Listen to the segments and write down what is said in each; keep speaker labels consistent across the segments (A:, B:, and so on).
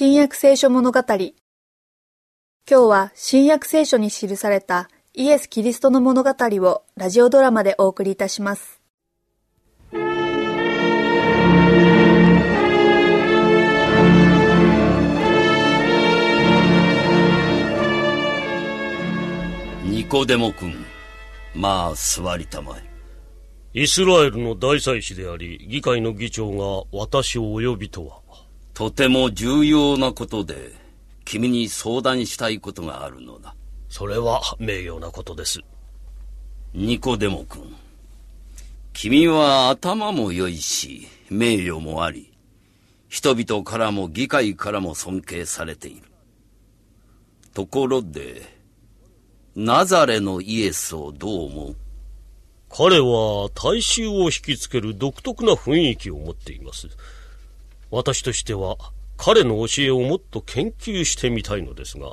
A: 新約聖書物語。今日は新約聖書に記されたイエス・キリストの物語をラジオドラマでお送りいたします。
B: ニコデモ君まあ座りたまえ。
C: イスラエルの大祭司であり、議会の議長が私をお呼びとは。
B: とても重要なことで、君に相談したいことがあるのだ。
C: それは名誉なことです。
B: ニコデモ君。君は頭も良いし、名誉もあり、人々からも議会からも尊敬されている。ところで、ナザレのイエスをどう思う？
C: 彼は大衆を引きつける独特な雰囲気を持っています。私としては彼の教えをもっと研究してみたいのですが。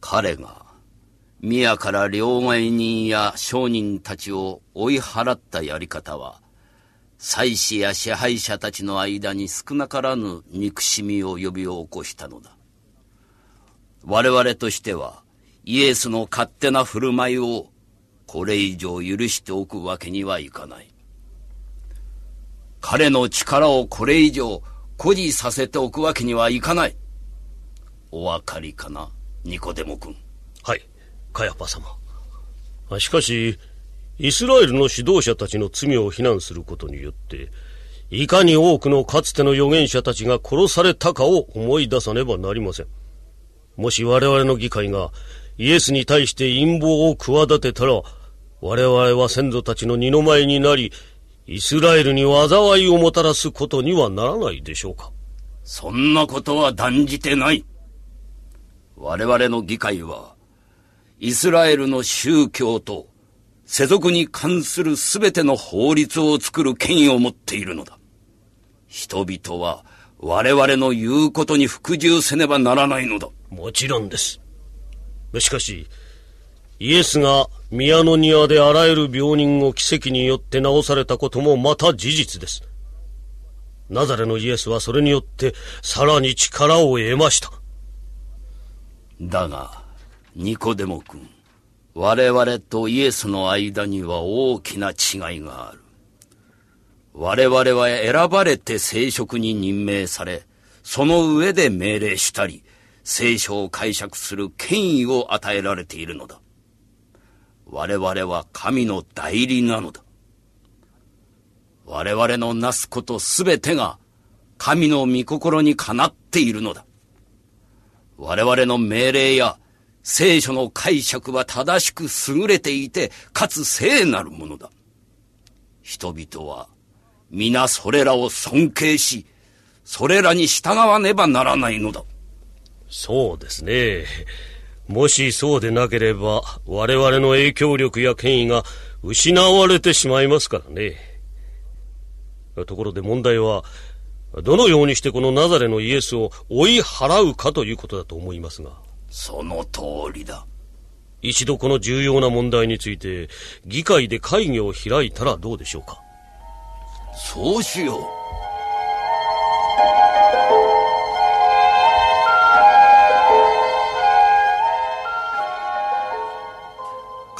B: 彼が宮から両替人や商人たちを追い払ったやり方は、祭司や支配者たちの間に少なからぬ憎しみを呼び起こしたのだ。我々としては、イエスの勝手な振る舞いをこれ以上許しておくわけにはいかない。彼の力をこれ以上誇示させておくわけにはいかない。お分かりかな、ニコデモ君。
C: はい、カヤパ様。しかし、イスラエルの指導者たちの罪を非難することによって、いかに多くのかつての預言者たちが殺されたかを思い出さねばなりません。もし我々の議会がイエスに対して陰謀を企てたら、我々は先祖たちの二の前になり、イスラエルに災いをもたらすことにはならないでしょうか？
B: そんなことは断じてない。我々の議会は、イスラエルの宗教と世俗に関する全ての法律を作る権威を持っているのだ。人々は我々の言うことに服従せねばならないのだ。
C: もちろんです。しかし、イエスが宮の庭であらゆる病人を奇跡によって治されたこともまた事実です。ナザレのイエスはそれによってさらに力を得ました。
B: だが、ニコデモ君、我々とイエスの間には大きな違いがある。我々は選ばれて聖職に任命され、その上で命令したり、聖書を解釈する権威を与えられているのだ。我々は神の代理なのだ。我々のなすことすべてが神の御心にかなっているのだ。我々の命令や聖書の解釈は正しく優れていて、かつ聖なるものだ。人々は皆それらを尊敬し、それらに従わねばならないのだ。
C: そうですね。もしそうでなければ、我々の影響力や権威が失われてしまいますからね。ところで問題は、どのようにしてこのナザレのイエスを追い払うかということだと思いますが。
B: その通りだ。
C: 一度この重要な問題について、議会で会議を開いたらどうでしょうか。
B: そうしよう。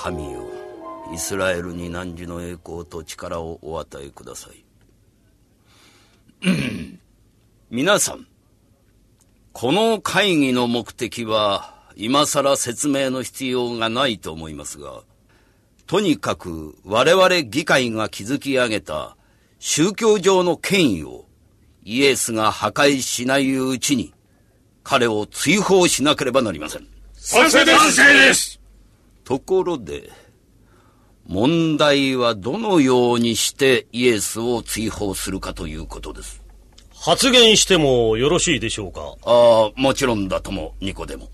B: 神よイスラエルに汝の栄光と力をお与えください。皆さんこの会議の目的は今更説明の必要がないと思いますがとにかく我々議会が築き上げた宗教上の権威をイエスが破壊しないうちに彼を追放しなければなりません。
D: 賛成です。
B: ところで、問題はどのようにしてイエスを追放するかということです。
C: 発言してもよろしいでしょうか？
B: ああ、もちろんだとも、ニコでも。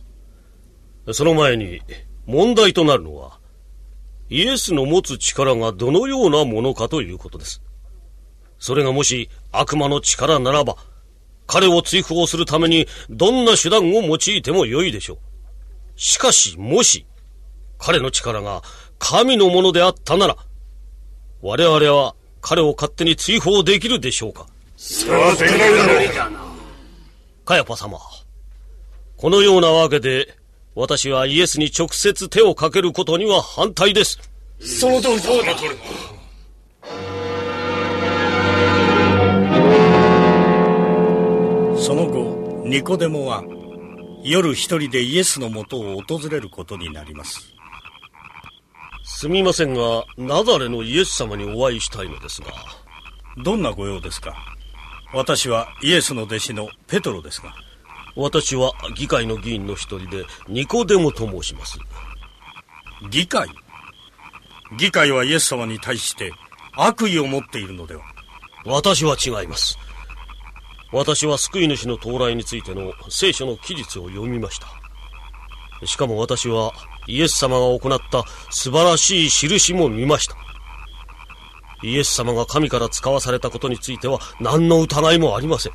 C: その前に、問題となるのは、イエスの持つ力がどのようなものかということです。それがもし悪魔の力ならば、彼を追放するためにどんな手段を用いてもよいでしょう。しかし、もし、彼の力が神のものであったなら、我々は彼を勝手に追放できるでしょうか
D: さて
C: カヤパ様。このようなわけで、私はイエスに直接手をかけることには反対です。
D: その通りその通り
E: その後ニコデモは夜一人でイエスのもとを訪れることになります
C: すみませんが、ナザレのイエス様にお会いしたいのですが。
E: どんなご用ですか？私はイエスの弟子のペトロですが
C: 私は議会の議員の一人で、ニコデモと申します。
E: 議会？議会はイエス様に対して悪意を持っているのでは
C: 私は違います。私は救い主の到来についての聖書の記述を読みました。しかも私はイエス様が行った素晴らしい印も見ました。イエス様が神から使わされたことについては何の疑いもありません。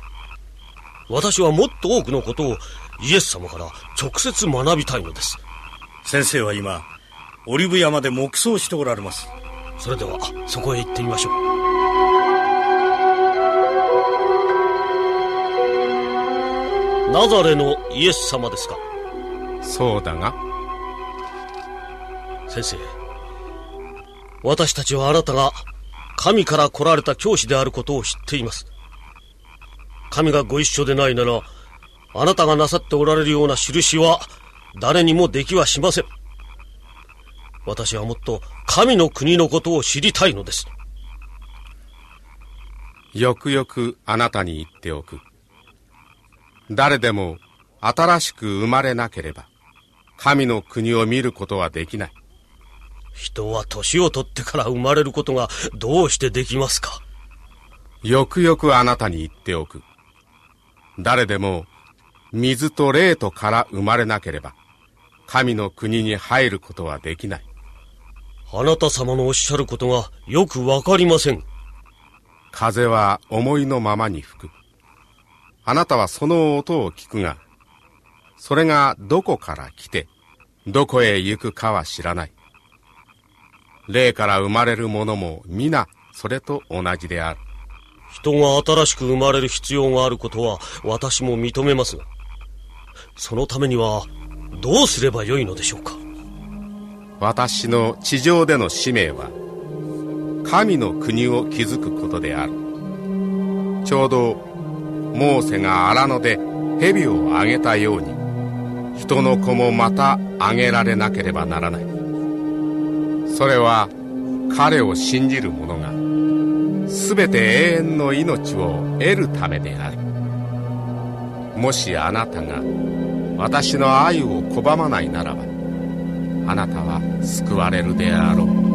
C: 私はもっと多くのことをイエス様から直接学びたいのです。
E: 先生は今オリブ山で黙想しておられます
C: それではそこへ行ってみましょう。ナザレのイエス様ですか
F: そうだが
C: 先生。私たちはあなたが神から来られた教師であることを知っています。神がご一緒でないならあなたがなさっておられるような印は誰にもできはしません。私はもっと神の国のことを知りたいのです。
F: よくよくあなたに言っておく。誰でも新しく生まれなければ神の国を見ることはできない。
C: 人は年を取ってから生まれることがどうしてできますか？
F: よくよくあなたに言っておく。誰でも水と霊とから生まれなければ神の国に入ることはできない。
C: あなた様のおっしゃることがよくわかりません。
F: 風は思いのままに吹く。あなたはその音を聞くがそれがどこから来てどこへ行くかは知らない霊から生まれるものも皆それと同じである。
C: 人が新しく生まれる必要があることは私も認めますがそのためにはどうすればよいのでしょうか？
F: 私の地上での使命は神の国を築くことである。ちょうどモーセが荒野で蛇をあげたように人の子もまたあげられなければならないそれは彼を信じる者が全て永遠の命を得るためである。もしあなたが私の愛を拒まないならばあなたは救われるであろう。